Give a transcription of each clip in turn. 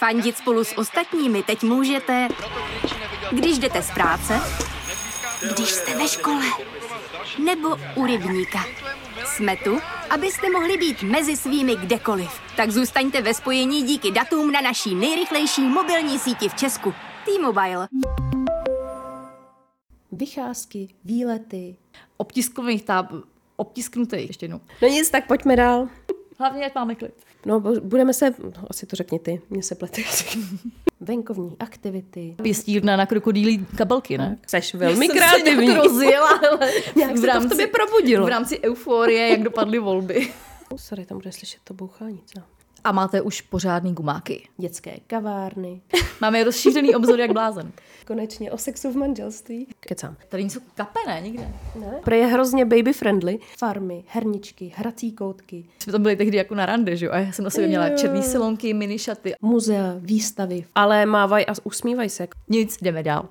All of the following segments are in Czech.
Fandit spolu s ostatními teď můžete, když jdete z práce, když jste ve škole, nebo u rybníka. Jsme tu, abyste mohli být mezi svými kdekoliv. Tak zůstaňte ve spojení díky datům na naší nejrychlejší mobilní síti v Česku. T-Mobile. Vycházky, výlety. Obtiskových táb... Obtisknutých, ještě jednou. No nic, tak pojďme dál. Hlavně, ať máme klid. No, budeme se, no, asi to řekni ty, mě se plete. Venkovní aktivity. Pěstírna na krokodýlí kabelky, ne? Seš velmi Jsem se kreativní. nějak rozjela, ale Nějak se to v tobě probudilo. V rámci euforie, jak dopadly volby. Oh, sorry, tam bude slyšet to bouchání. Co? A máte už pořádný gumáky. Dětské kavárny. Máme rozšířený obzor jak blázen. Konečně o sexu v manželství. Kecám. Tady jsou kapené nikde. Ne? Pro je hrozně baby friendly. Farmy, herničky, hrací koutky, Jsme tam byli tehdy jako na rande, že jo? A já jsem na sobě měla černý silonky, mini šaty. muzea, výstavy. Ale mávaj a usmívaj se. Nic, jdeme dál.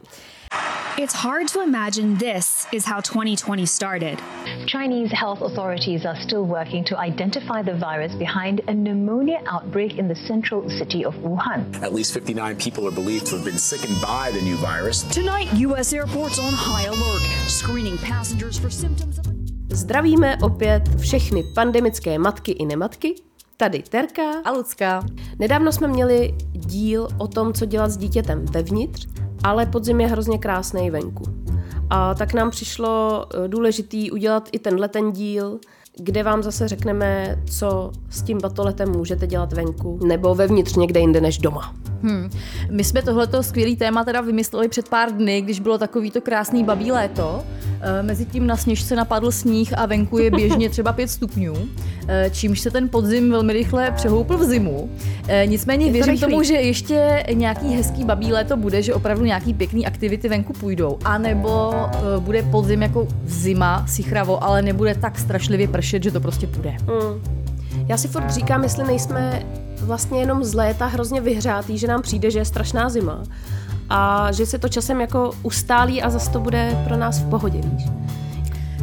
It's hard to imagine this is how 2020 started. Chinese health authorities are still working to identify the virus behind a pneumonia outbreak in the central city of Wuhan. At least 59 people are believed to have been sickened by the new virus. Tonight, U.S. airports on high alert, screening passengers for symptoms of. Zdravíme opět všechny pandemické matky i nematky. Tady Terka. A Lucka. Nedávno jsme měli díl o tom, co dělat s dítětem vevnitř, ale podzim je hrozně krásný venku. A tak nám přišlo eh, důležitý udělat i tenhle ten díl, kde vám zase řekneme, co s tím batoletem můžete dělat venku, nebo vevnitř někde jinde než doma. Hmm. My jsme tohleto skvělý téma teda vymysleli před pár dny, když bylo takový to krásný babí léto. E, Mezitím na sněžce napadl sníh a venku je běžně třeba 5 stupňů, e, čímž se ten podzim velmi rychle přehoupl v zimu. E, Nicméně to věřím rychlý. tomu, že ještě nějaký hezký babí léto bude, že opravdu nějaký pěkný aktivity venku půjdou. A nebo bude podzim jako zima, sichravo, ale nebude tak strašlivě pršet, že to prostě půjde. Hmm. Já si furt říkám, jestli nejsme vlastně jenom z léta hrozně vyhřátý, že nám přijde, že je strašná zima a že se to časem jako ustálí a zase to bude pro nás v pohodě, víš?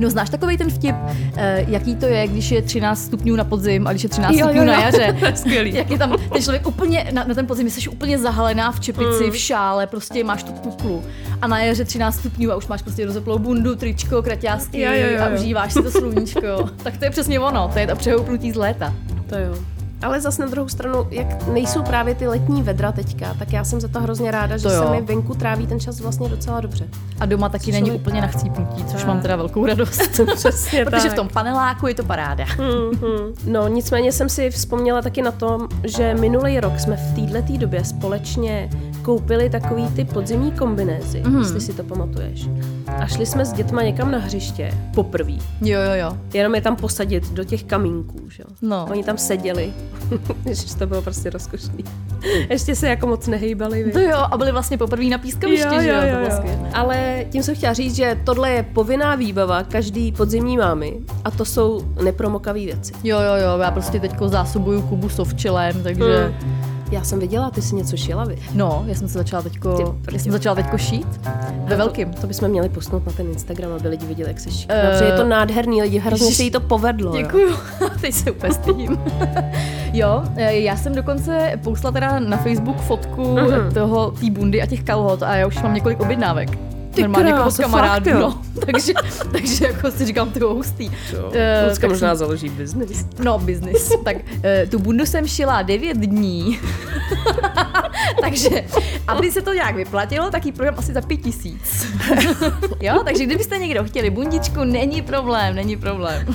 No znáš takový ten vtip, eh, jaký to je, když je 13 stupňů na podzim a když je 13 Jo, stupňů jo, jo. na jaře. Skvělý. Jak je tam ten člověk úplně, na, na ten podzim jsi úplně zahalená v čepici, v šále, prostě máš tu kuklu. A na jaře 13 stupňů a už máš prostě rozeplou bundu, tričko, kraťásky Jo, jo, jo, a užíváš si to sluníčko. tak to je přesně ono, to je to přehoupnutí z léta. To jo. Ale zase na druhou stranu, jak nejsou právě ty letní vedra teďka, tak já jsem za to hrozně ráda, že To se mi venku tráví ten čas vlastně docela dobře. A doma taky není člověk- úplně na chcípnutí, což Tak. mám teda velkou radost. Přesně Protože v tom paneláku je to paráda. Mhm. No nicméně jsem si vzpomněla taky na tom, že minulý rok jsme v této době společně koupili takový ty podzimní kombinézy, mm. jestli si to pamatuješ. A šli jsme s dětma někam na hřiště poprvé. Jo, jo, jo. Jenom je tam posadit do těch kamínků, že jo. No. Oni tam seděli. Ježiš, to bylo prostě rozkošný. Ještě se jako moc nehejbali. viď? To jo, a byli vlastně poprvé na pískovišti, že jo, to bylo skvělé. Ale tím jsem chtěla říct, že tohle je povinná výbava každý podzimní mámy a to jsou nepromokavé věci. Jo, jo, jo, já prostě teďko zásobuju Kubu sovčelem, takže... Mm. Já jsem viděla, ty jsi něco šila, vy. No, já jsem se začala teďko, já jsem začala teďko šít. Ve velkým. To bychom měli postnout na ten Instagram, aby lidi viděli, jak se. Eh, Uh, Protože je to nádherný, lidi, hrozně se jí to povedlo. Děkuju, teď se úplně stydím. jo, eh, já jsem dokonce poustla teda na Facebook fotku Mhm. toho, té bundy a těch kalhot a já už mám několik objednávek. Ty Normálně jako od kráso, kamarádů, fakt, jo? no. takže, takže jako si říkám, to je hustý. Eh, Lucka tak možná jsem- založí biznis. No, business. tak eh, tu bundu jsem šila 9 dní. takže, aby se to nějak vyplatilo, tak ji prodám asi za 5 tisíc. jo, takže kdybyste někdo chtěli bundičku, není problém, není problém.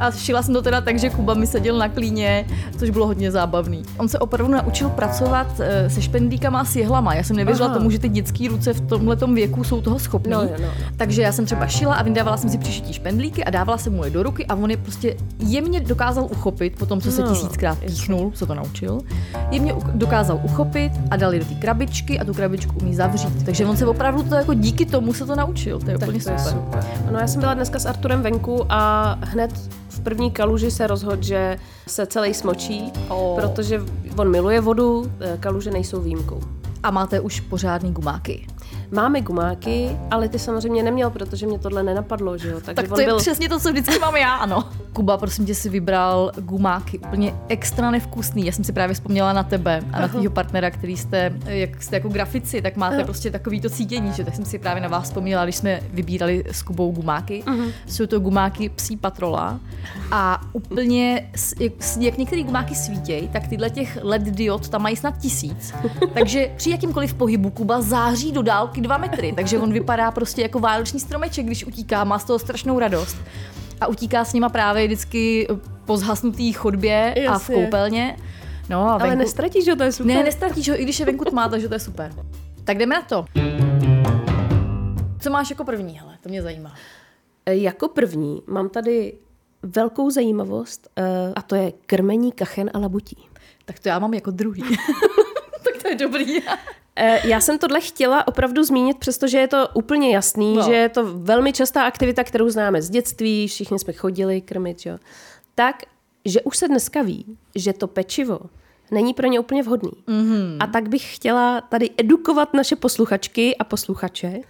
A šila jsem to teda tak, že Kuba mi seděl na klíně, což bylo hodně zábavný. On se opravdu naučil pracovat eh, se špendlíkama a s jehlama. Já jsem nevěřila Aha. tomu, že ty dětské ruce v tomhletom věku jsou toho schopný. No, jo, no, no. Takže já jsem třeba šila a vydávala jsem si přišití špendlíky a dávala jsem mu je do ruky a on je prostě jemně dokázal uchopit, po tom, co se No, tisíckrát píchnul, se to naučil, jemně dokázal uchopit a dali do té krabičky a tu krabičku umí zavřít. Takže on se opravdu to jako díky tomu se to naučil, to je Tak úplně to je super. super. No já jsem byla dneska s Arturem venku a hned v první kaluži se rozhodl, že se celý smočí, O. protože on miluje vodu, eh, kaluže nejsou výjimkou. A máte už pořádný gumáky. Máme gumáky, ale ty samozřejmě neměl, protože mě tohle nenapadlo, že jo? Takže Tak to on je byl... přesně to, co vždycky mám já, ano. Kuba, prosím tě, si vybral gumáky, úplně extra nevkusný. Já jsem si právě vzpomněla na tebe a na tvýho partnera, který jste, jak jste jako grafici, tak máte prostě takový to cítění, že tak jsem si právě na vás vzpomněla, když jsme vybírali s Kubou gumáky. Jsou to gumáky psí patrola a úplně, jak některé gumáky svítějí, tak tyhle těch LED diod tam mají snad tisíc. Takže při jakýmkoliv pohybu Kuba září do dálky dva metry, takže on vypadá prostě jako vánoční stromeček, když utíká, má z toho strašnou radost. A utíká s nima právě vždycky po zhasnutý chodbě a v Jasně. koupelně. No a Ale venku... nestratíš ho, to je super. Ne, nestratíš ho, i když je venku tmá, takže to je super. Tak jdeme na to. Co máš jako první, hele, to mě zajímá. E, Jako první mám tady velkou zajímavost e, a to je krmení kachen a labutí. Tak to já mám jako druhý. tak to je dobrý. E, Já jsem tohle chtěla opravdu zmínit, přestože je to úplně jasný, no. že je to velmi častá aktivita, kterou známe z dětství, všichni jsme chodili krmit, jo. Tak, že už se dneska ví, že to pečivo není pro ně úplně vhodný. Mm-hmm. A tak bych chtěla tady edukovat naše posluchačky a posluchače,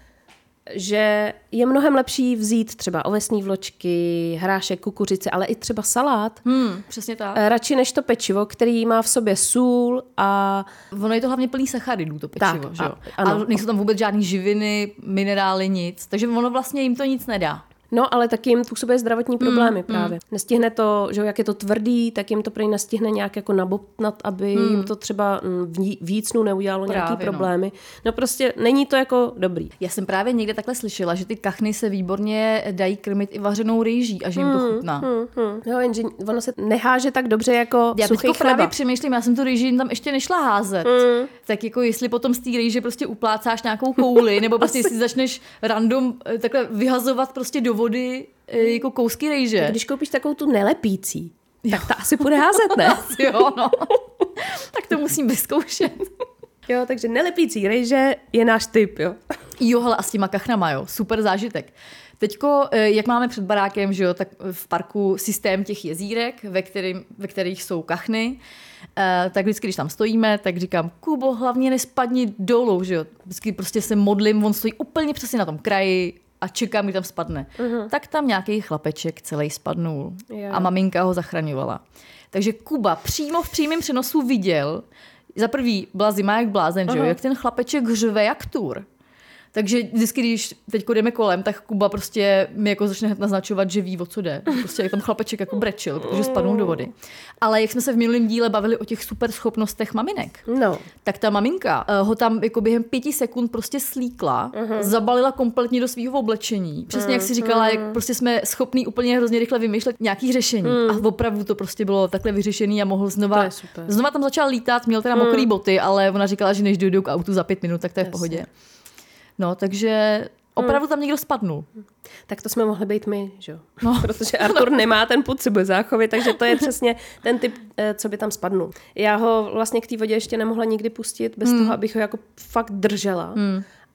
že je mnohem lepší vzít třeba ovesní vločky, hrášek, kukuřice, ale i třeba salát, Hmm, přesně tak. eh, radši než to pečivo, který má v sobě sůl a Ono je to hlavně plný sacharidů, to pečivo, Tak, že jo? a- ano. A nejsou tam vůbec žádný živiny, minerály, nic. Takže ono vlastně jim to nic nedá. No, ale taky jim působí zdravotní problémy mm, právě. Nestihne to, že jak je to tvrdý, tak jim to prý nestihne nějak jako nabobtnat, aby mm. jim to třeba mm, ví- víc dnů neudělalo nějaký Právě, no. problémy. No prostě není to jako dobrý. Já jsem právě někde takhle slyšela, že ty kachny se výborně dají krmit i vařenou rýží a že jim to chutná. Hmm, hmm. Jo, jenže ono se neháže tak dobře jako Já suchý chleba. právě přemýšlím, já jsem tu rýži tam ještě nešla házet. Mm. Tak jako jestli potom z té rýže prostě uplácáš nějakou kouli, nebo prostě jestli začneš random eh, takhle vyhazovat prostě do vody eh, jako kousky rýže. Když koupíš takovou tu nelepící, tak ta asi bude házet, ne? Jo, no. tak to musím vyzkoušet. jo, takže nelepící rejže je náš typ, jo. Jo, hele, a s těma kachnama, jo, super zážitek. Teďko, eh, jak máme před barákem, že jo, tak v parku systém těch jezírek, ve, kterým, ve kterých jsou kachny, eh, tak vždycky, když tam stojíme, tak říkám, Kubo, hlavně nespadni dolů, že jo. Vždycky prostě se modlím, on stojí úplně přesně na tom kraji a čekám, kdy tam spadne. Uh-huh. Tak tam nějaký chlapeček celý spadnul Jo. a maminka ho zachraňovala. Takže Kuba přímo v přímém přenosu viděl, za prvý byla zima jak blázen, že jo, jak ten chlapeček hřve jak tur. Takže vždycky, když teď jdeme kolem, tak Kuba prostě mi jako začne hned naznačovat, že ví, o co jde. Prostě jak tam chlapeček jako brečil, protože spadnul do vody. Ale jak jsme se v minulém díle bavili o těch super schopnostech maminek, No, tak ta maminka uh, ho tam jako během pěti sekund prostě slíkla, uh-huh. zabalila kompletně do svého oblečení. Přesně jak si říkala, jak prostě jsme schopní úplně hrozně rychle vymýšlet nějaký řešení. A opravdu to prostě bylo takhle vyřešený a mohl znova, znova tam začal lítat, měl teda mokrý boty, ale ona říkala, že než dojdou k autu za pět minut, tak to je v pohodě. No, takže opravdu tam někdo spadnul. tak to jsme mohli být my, že jo. No. Protože Artur nemá ten pud sebe záchovy, takže to je přesně ten typ, eh, co by tam spadnul. Já ho vlastně k té vodě ještě nemohla nikdy pustit, bez toho, abych ho jako fakt držela.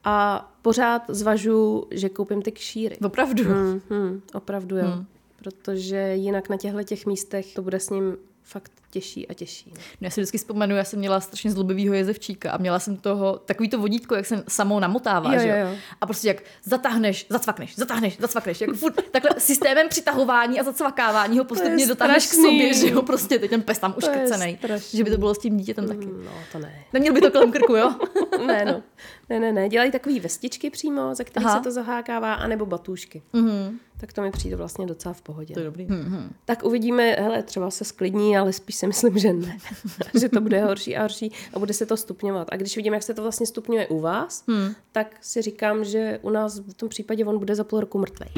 A pořád zvažu, že koupím ty kšíry. Opravdu. Hmm, hmm, opravdu jo. Protože jinak na těchto těch místech to bude s ním fakt těžší a těžší. no. Já si vždycky vzpomenu, já jsem měla strašně zlobivýho jezevčíka a měla jsem toho, takový to vodítko, jak se samou namotává, Jo, že jo, jo. A prostě jak zatáhneš, zacvakneš, zatáhneš, zacvakneš, jako furt takhle systémem přitahování a zacvakávání ho postupně dotáhneš k sobě, že jo, prostě teď ten pes tam uškrcenej. strašný. Že by to bylo s tím dítětem taky. No, to ne. Neměl by to kolem krku, jo? ne, no. Ne, ne, ne. Dělají takový vestičky přímo, ze kterých Aha. se to zahákává, anebo batůžky. Mm-hmm. Tak to mi přijde vlastně docela v pohodě. To je dobrý. Tak uvidíme, hele, třeba se sklidní, ale spíš si myslím, že ne. že to bude horší a horší a bude se to stupňovat. A když vidím, jak se to vlastně stupňuje u vás, hmm. tak si říkám, že u nás v tom případě on bude za půl roku mrtvej.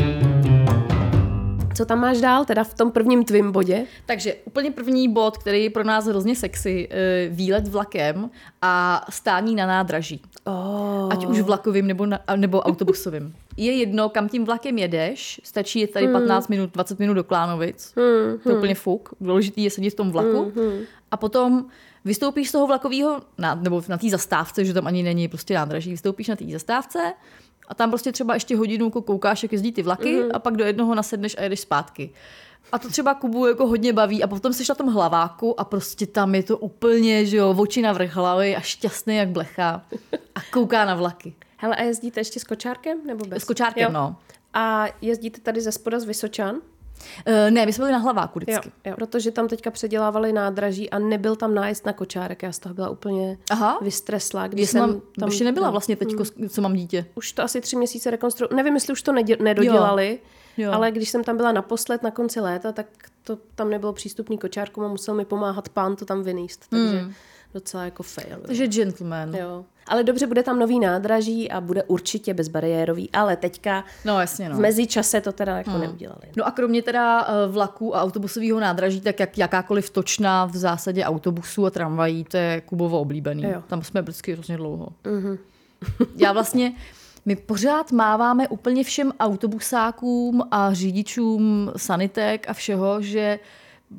Co tam máš dál, teda v tom prvním tvým bodě? Takže úplně první bod, který je pro nás hrozně sexy, eh, výlet vlakem a stání na nádraží. Oh. Ať už vlakovým nebo, na, nebo autobusovým. Je jedno, kam tím vlakem jedeš, stačí jet tady 15 minut, 20 minut do Klánovic. To je úplně fuk. Důležitý je sedět v tom vlaku. A potom vystoupíš z toho vlakového, nebo na té zastávce, že tam ani není prostě nádraží, vystoupíš na té zastávce a tam prostě třeba ještě hodinu jako koukáš, jak jezdí ty vlaky a pak do jednoho nasedneš a jedeš zpátky. A to třeba Kubu jako hodně baví a potom jsi na tom hlaváku a prostě tam je to úplně, že jo, oči na vrch hlavy a šťastný jak blecha a kouká na vlaky. Hele, a jezdíte ještě s kočárkem nebo bez? S kočárkem, Jo. no. A jezdíte tady ze spoda z Vysočan? Uh, ne, my jsme byli na hlaváku Jo, vždycky. jo. Protože tam teďka předělávali nádraží a nebyl tam nájezd na kočárek. Já z toho byla úplně Aha. vystreslá. Když jsem jsem tam, ještě nebyla vlastně teď, co mám dítě. Už to asi tři měsíce rekonstru... Nevím, jestli už to nedě- nedodělali, Jo. ale když jsem tam byla naposled na konci léta, tak to tam nebylo přístupný kočárkům a musel mi pomáhat pán to tam vyníst. Takže docela jako fail. jo. Takže gentleman. Jo. Ale dobře, bude tam nový nádraží a bude určitě bezbariérový, ale teďka No jasně, no. v mezičase to teda jako neudělali. No a kromě teda eh, vlaků a autobusového nádraží, tak jak jakákoliv točna v zásadě autobusů a tramvají, to je Kubovo oblíbený. Jo. Tam jsme vždycky hrozně dlouho. Já vlastně, my pořád máváme úplně všem autobusákům a řidičům sanitek a všeho, že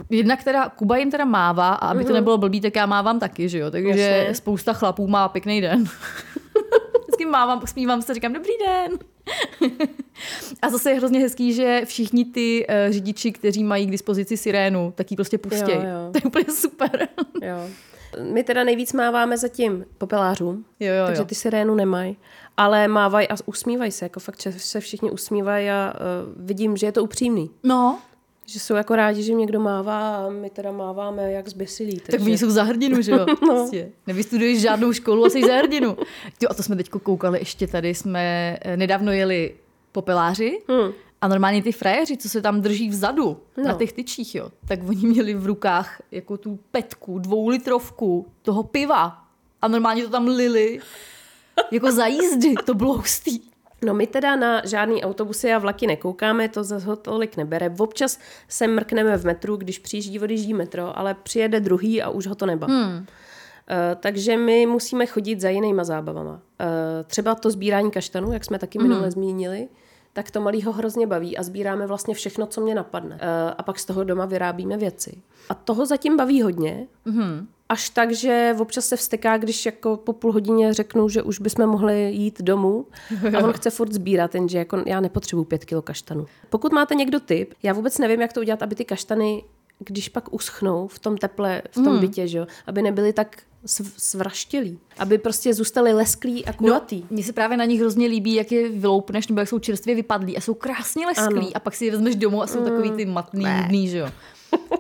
Jednak teda, Kuba jim teda mává a aby to nebylo blbý, tak já mávám taky, že jo? Takže Jasně. spousta chlapů má pěkný den. Vždycky mávám, smívám se, říkám dobrý den. A zase je hrozně hezký, že všichni ty uh, řidiči, kteří mají k dispozici sirénu, tak ji prostě pustějí. To je úplně super. Jo. My teda nejvíc máváme zatím popelářům, Jo, jo, takže jo. ty sirénu nemají, ale mávají a usmívají se, jako fakt, že se všichni usmívají a uh, vidím, že je to upřímný. No, Že jsou jako rádi, že někdo mává a my teda máváme jak zbysilí. tak oni jsou za hrdinu, že jo? No. Prostě. Nevystuduješ žádnou školu a jsi za hrdinu. Jo, a to jsme teď koukali ještě tady, jsme eh, nedávno jeli popeláři Hmm. a normálně ty frajeři, co se tam drží vzadu No. na těch tyčích, jo, tak oni měli v rukách jako tu petku, dvoulitrovku toho piva a normálně to tam lili jako za jízdy, to bylo hustý. No my teda na žádný autobusy a vlaky nekoukáme, to zase ho tolik nebere. Občas se mrkneme v metru, když přijíždí odjíždí metro, ale přijede druhý a už ho to nebaví. Hmm. Uh, takže my musíme chodit za jinýma zábavama. Uh, třeba to sbírání kaštanů, jak jsme taky minule zmínili, tak to malýho hrozně baví a sbíráme vlastně všechno, co mě napadne. Uh, a pak z toho doma vyrábíme věci. A toho zatím baví hodně. Mm-hmm. Až tak, že občas se vsteká, když jako po půl hodině řeknu, že už bychom mohli jít domů a on chce furt sbírat, jenže jako já nepotřebuju pět kilo kaštanů. Pokud máte někdo tip, já vůbec nevím, jak to udělat, aby ty kaštany, když pak uschnou v tom teple, v tom mm. bytě, že jo, aby nebyly tak sv- svraštělí, aby prostě zůstaly lesklí a kulatý. Mně se právě na nich hrozně líbí, jak je vyloupneš, nebo jak jsou čerstvě vypadlí a jsou krásně lesklí Ano. a pak si je vezmeš domů a jsou takový ty matný, nudný, že jo.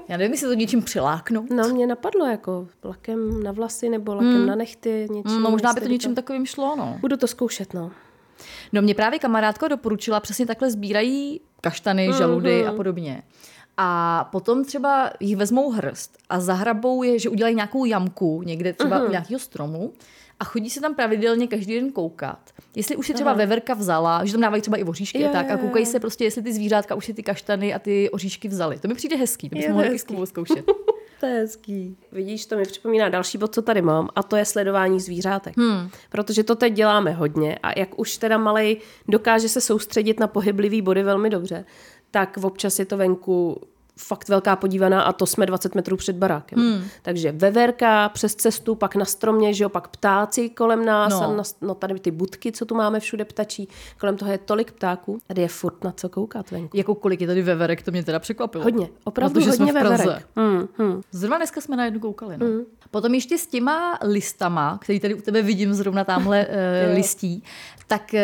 Já nevím, jestli to něčím přiláknout. No, mě napadlo jako lakem na vlasy nebo lakem na nechty. Něčím, No možná by to něčím takovým šlo, no. Budu to zkoušet, no. No mě právě kamarádka doporučila, přesně takhle sbírají kaštany, žaludy a podobně. A potom třeba jich vezmou hrst a zahrabou je, že udělají nějakou jamku někde třeba u nějakého stromu a chodí se tam pravidelně každý den koukat. Jestli už si třeba veverka vzala, že tam dávají třeba i oříšky a tak a koukají se prostě, jestli ty zvířátka už si ty kaštany a ty oříšky vzali. To mi přijde hezký, to Je bychom mohli taky zkoušet. To je hezký. Vidíš, to mi připomíná další bod, co tady mám, a to je sledování zvířátek. Hmm. Protože to teď děláme hodně a jak už teda malej dokáže se soustředit na pohyblivý body velmi dobře, tak občas je to venku fakt velká podívaná a to jsme 20 metrů před barákem. Hmm. Takže veverka přes cestu, pak na stromě, že jo, pak ptáci kolem nás No. a na, no tady ty budky, co tu máme všude ptačí, kolem toho je tolik ptáků, tady je furt na co koukat venku. jako kolik je tady veverek, to mě teda překvapilo. Hodně, opravdu Protože hodně veverek. Hmm, hmm. Zrovna dneska jsme na jednu koukali. No. Mm. Potom ještě s těma listama, který tady u tebe vidím zrovna tamhle uh, listí, tak uh,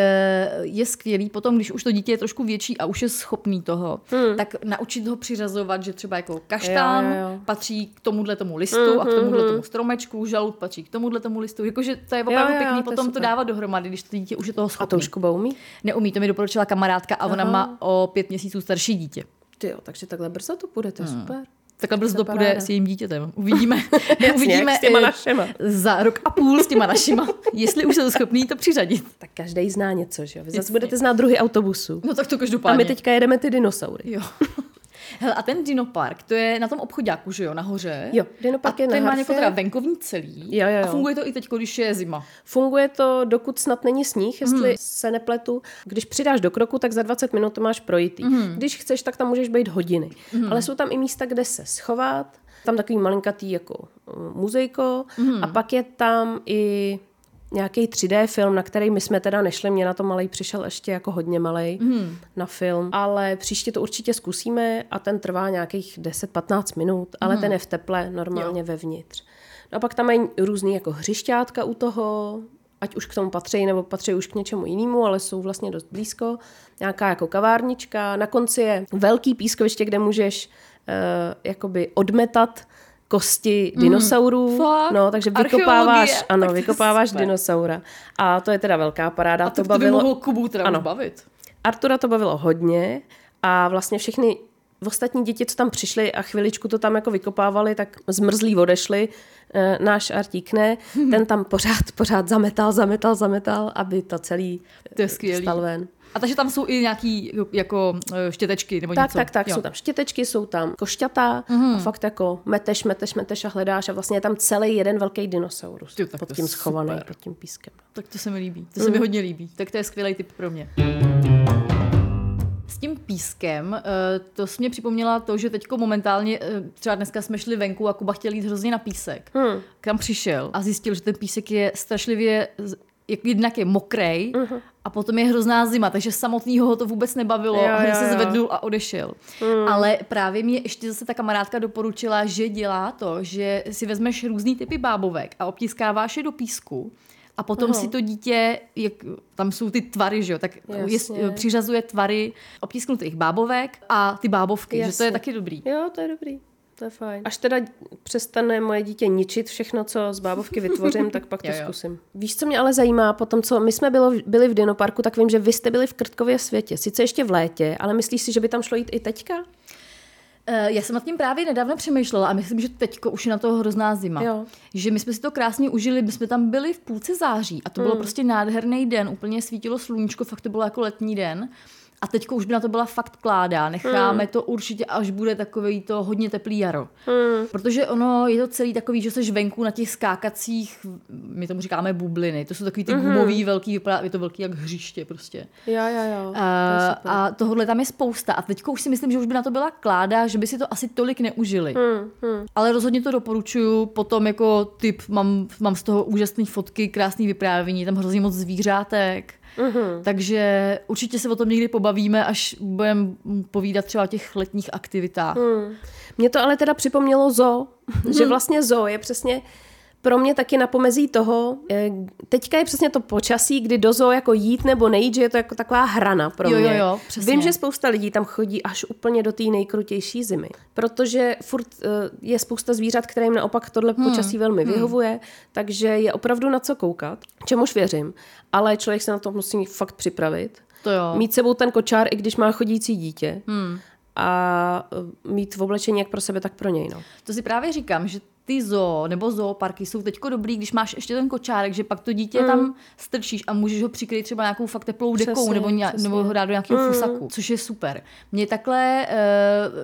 je skvělý potom, když už to dítě je trošku větší a už je schopný toho, mm. tak naučit ho přiřazovat, že třeba jako kaštán Jo, jo, jo. patří k tomuhle tomu listu a k tomuhle tomu stromečku, žalud patří k tomuhle tomu listu. Jakože to je opravdu jo, jo, pěkný to potom to dávat dohromady, když to dítě už je toho A schopný. to už Kuba umí? Neumí, to mi doporučila kamarádka a ona má o pět měsíců starší dítě. Ty jo, takže takhle brzo to bude, to je super. Takhle brzo To půjde s jejím dítětem. Uvidíme. jak s těma eh, našima. Za rok a půl s těma našima. Jestli už jsou schopný to přiřadit. Tak každý zná něco, že jo? Vy zase Jasně. budete znát druhy autobusů. No tak to A každopádně. my teďka jedeme ty dinosaury. Jo. Hele, a ten dinopark, to je na tom obchodáku, že jo, nahoře? Jo, dinopark a je na ten má Harfě. jako teda venkovní celý. Jo, jo, jo. A funguje to i teď, když je zima. Funguje to, dokud snad není sníh, jestli hmm. se nepletu. Když přidáš do kroku, tak za 20 minut to máš projitý. Hmm. Když chceš, tak tam můžeš být hodiny. Hmm. Ale jsou tam i místa, kde se schovat. Tam takový malinkatý jako uh, muzejko. Hmm. A pak je tam i nějaký 3D film, na který my jsme teda nešli. Mě na to malej přišel ještě jako hodně malej hmm. na film. Ale příště to určitě zkusíme a ten trvá nějakých 10-15 minut, ale hmm. ten je v teple, normálně jo. vevnitř. No a pak tam mají různý jako hřišťátka u toho ať už k tomu patří, nebo patří už k něčemu jinému, ale jsou vlastně dost blízko. Nějaká jako kavárnička. Na konci je velký pískoviště, kde můžeš uh, jakoby odmetat kosti dinosaurů. fakt? no, takže vykopáváš, ano, vykopáváš super. dinosaura. A to je teda velká paráda. A to to, to by bavilo, mohlo Kubu teda Ano. bavit. Artura to bavilo hodně a vlastně všechny ostatní děti, co tam přišly a chviličku to tam jako vykopávali, tak zmrzlí odešli. E, náš Artík ne, ten tam pořád, pořád zametal, zametal, zametal, aby to celý To je skvělý. stal ven. A takže tam jsou i nějaký jako eh, štětečky nebo Tak, něco. tak, tak, Jo. jsou tam štětečky, jsou tam košťata a fakt jako meteš, meteš, meteš a hledáš a vlastně je tam celý jeden velký dinosaurus tak pod tím schovaný, super. pod tím pískem. Tak to se mi líbí. To Mm. se mi hodně líbí. Tak to je skvělý tip pro mě. S tím pískem, eh, to jsi mě připomněla to, že teďko momentálně, eh, třeba dneska jsme šli venku a Kuba chtěl jít hrozně na písek. Hmm. Kam přišel a zjistil, že ten písek je strašlivě, jednak je mokrej Mhm. A potom je hrozná zima, takže samotného ho to vůbec nebavilo Jo, a hned jo, se zvednul a odešel. Hmm. Ale právě mě ještě zase ta kamarádka doporučila, že dělá to, že si vezmeš různý typy bábovek a obtiskáváš je do písku a potom si to dítě, jak, tam jsou ty tvary, že jo, tak je, Jasně. přiřazuje tvary obtisknutých bábovek a ty bábovky, že to je Jasně. taky dobrý. Jo, to je dobrý. To je fajn. Až teda přestane moje dítě ničit všechno, co z bábovky vytvořím, tak pak to Jo, jo. zkusím. Víš, co mě ale zajímá, po tom, co my jsme bylo, byli v Dinoparku, tak vím, že vy jste byli v Krtkově světě. Sice ještě v létě, ale myslíš si, že by tam šlo jít i teďka? Eh, Já jsem nad tím právě nedávno přemýšlela a myslím, že teďko už je na to hrozná zima. Jo. Že my jsme si to krásně užili, my jsme tam byli v půlce září a to Hmm. bylo prostě nádherný den, úplně svítilo sluníčko, fakt to bylo jako letní den. A teďko už by na to byla fakt kládá. Necháme Hmm. to určitě, až bude takový to hodně teplý jaro. Protože ono je to celý takový, že seš venku na těch skákacích, my tomu říkáme bubliny. To jsou takový ty Mhm. gumový velký, vypadá, je to velký jak hřiště prostě. Jo, jo, jo. A, a tohle tam je spousta. A teďko už si myslím, že už by na to byla kláda, že by si to asi tolik neužili. Hmm, hmm. Ale rozhodně to doporučuju. Potom jako typ mám, mám z toho úžasné fotky, krásný vyprávění, tam hrozně moc zvířátek. Mm-hmm. Takže určitě se o tom někdy pobavíme, až budeme povídat třeba o těch letních aktivitách. Mm. Mě to ale teda připomnělo zoo, že vlastně zoo je přesně pro mě taky na pomezí toho, eh, teďka je přesně to počasí, kdy do zoo jako jít nebo nejít, že je to jako taková hrana pro Jo, mě. jo, jo, přesně. Vím, že spousta lidí tam chodí až úplně do té nejkrutější zimy, protože furt eh, je spousta zvířat, kterým naopak tohle Hmm. počasí velmi vyhovuje, takže je opravdu na co koukat, čemuž věřím, ale člověk se na to musí fakt připravit. To jo. Mít sebou ten kočár, i když má chodící dítě. Hmm. A eh, mít v oblečení jak pro sebe, tak pro něj. No. To si právě říkám, že ty zoo nebo zooparky jsou teďko dobrý, když máš ještě ten kočárek, že pak to dítě mm. tam strčíš a můžeš ho přikryt třeba nějakou fakt teplou dekou Přesně, nebo, nějak, přesně. nebo ho dát do nějakého mm. fusaku, což je super. Mě takhle e,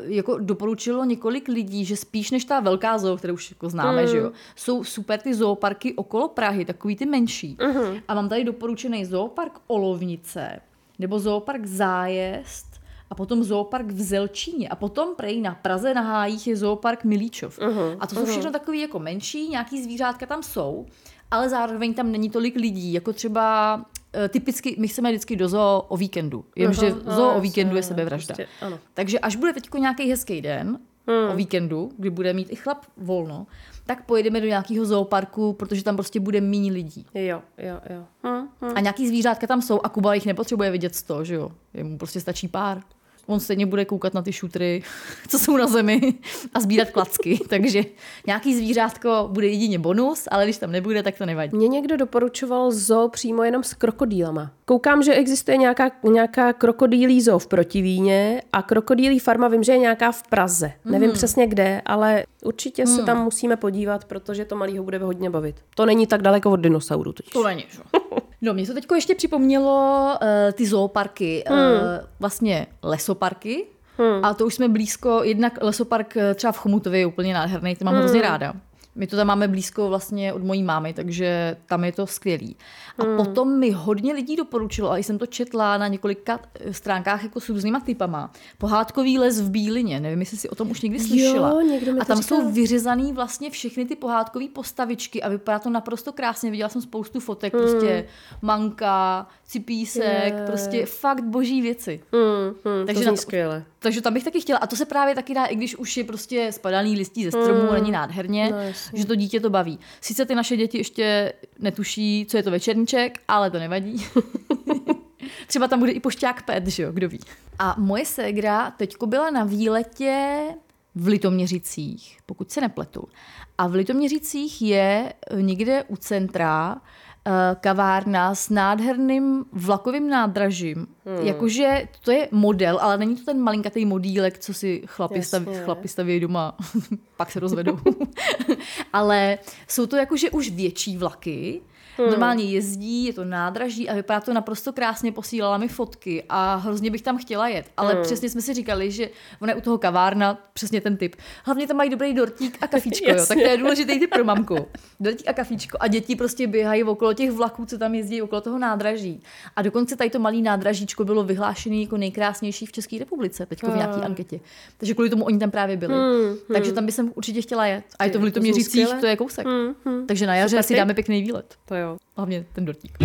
jako doporučilo několik lidí, že spíš než ta velká zoo, kterou už jako známe, mm. že jo, jsou super ty zooparky okolo Prahy, takový ty menší. Mm. A mám tady doporučený zoopark Olovnice nebo zoopark Zájezd a potom zoopark v Zelčíně a potom prej na Praze na Hájích je zoopark Milíčov. Uh-huh, a to jsou všechno takový jako menší, nějaký zvířátka tam jsou, ale zároveň tam není tolik lidí, jako třeba eh, typicky, my chceme vždycky do zoo o víkendu. Jenomže Aha, zoo no, o víkendu je jasně, sebevražda. prostě, ano. Takže až bude teď nějaký hezký den o víkendu, kdy bude mít i chlap volno, tak pojedeme do nějakého zooparku, protože tam prostě bude méně lidí. Jo, jo, jo. Hm, hm. A nějaký zvířátka tam jsou a Kuba jich nepotřebuje vidět sto, že jo? Jemu prostě stačí pár. On stejně bude koukat na ty šutry, co jsou na zemi a sbírat klacky, takže nějaký zvířátko bude jedině bonus, ale když tam nebude, tak to nevadí. Mě někdo doporučoval zoo přímo jenom s krokodýlama. Koukám, že existuje nějaká, nějaká krokodýlí zoo v Protivíně a krokodýlí farma vím, že je nějaká v Praze. Nevím Hmm. přesně kde, ale určitě se tam musíme podívat, protože to malýho bude hodně bavit. To není tak daleko od dinosauru totiž. To není, že? No, mě to teď ještě připomnělo uh, ty zooparky, hmm. uh, vlastně lesoparky. Hmm. A to už jsme blízko, jednak lesopark eh, třeba v Chomutově je úplně nádherný, to mám hmm. hrozně ráda. My to tam máme blízko vlastně od mojí mámy, takže tam je to skvělý. A hmm. potom mi hodně lidí doporučilo, a jsem to četla na několika eh, stránkách jako s různýma typama, pohádkový les v Bílině, nevím, jestli si o tom už někdy slyšela. někdo mi a to tam říkal. jsou vyřezaný vlastně všechny ty pohádkové postavičky a vypadá to naprosto krásně. Viděla jsem spoustu fotek, hmm. prostě manka, cipísek, Je. prostě fakt boží věci. Hmm, hmm, Takže to na skvěle. Takže tam bych taky chtěla. A to se právě taky dá, i když už je prostě spadaný listí ze stromu, Hmm. není nádherně. No, že to dítě to baví. Sice ty naše děti ještě netuší, co je to večerníček, ale to nevadí. Třeba tam bude i pošťák pet, že jo, kdo ví. A moje ségra teďko byla na výletě v Litoměřicích, pokud se nepletu. A v Litoměřicích je někde u centra kavárna s nádherným vlakovým nádražím. Hmm. Jakože to je model, ale není to ten malinkatý modílek, co si chlapi, staví, chlapi staví doma, pak se rozvedou. ale jsou to jakože už větší vlaky, Hmm. Normálně jezdí, je to nádraží a vypadá to naprosto krásně, posílala mi fotky a hrozně bych tam chtěla jet. Ale hmm. přesně jsme si říkali, že ona je u toho kavárna, přesně ten typ. Hlavně tam mají dobrý dortík a kafíčko, jo, tak to je důležitý typ pro mamku. Dortík a kafíčko a děti prostě běhají okolo těch vlaků, co tam jezdí, okolo toho nádraží. A dokonce tady to malý nádražíčko bylo vyhlášený jako nejkrásnější v České republice, teď v nějaké anketě. Takže kvůli tomu oni tam právě byli. Hmm. Takže tam bych určitě chtěla jet. A je to v to Litoměřicích, skvělé. to je kousek. Hmm, hmm. Takže na jaře Super si tip. dáme pěkný výlet. To jo. Hlavně ten dortík.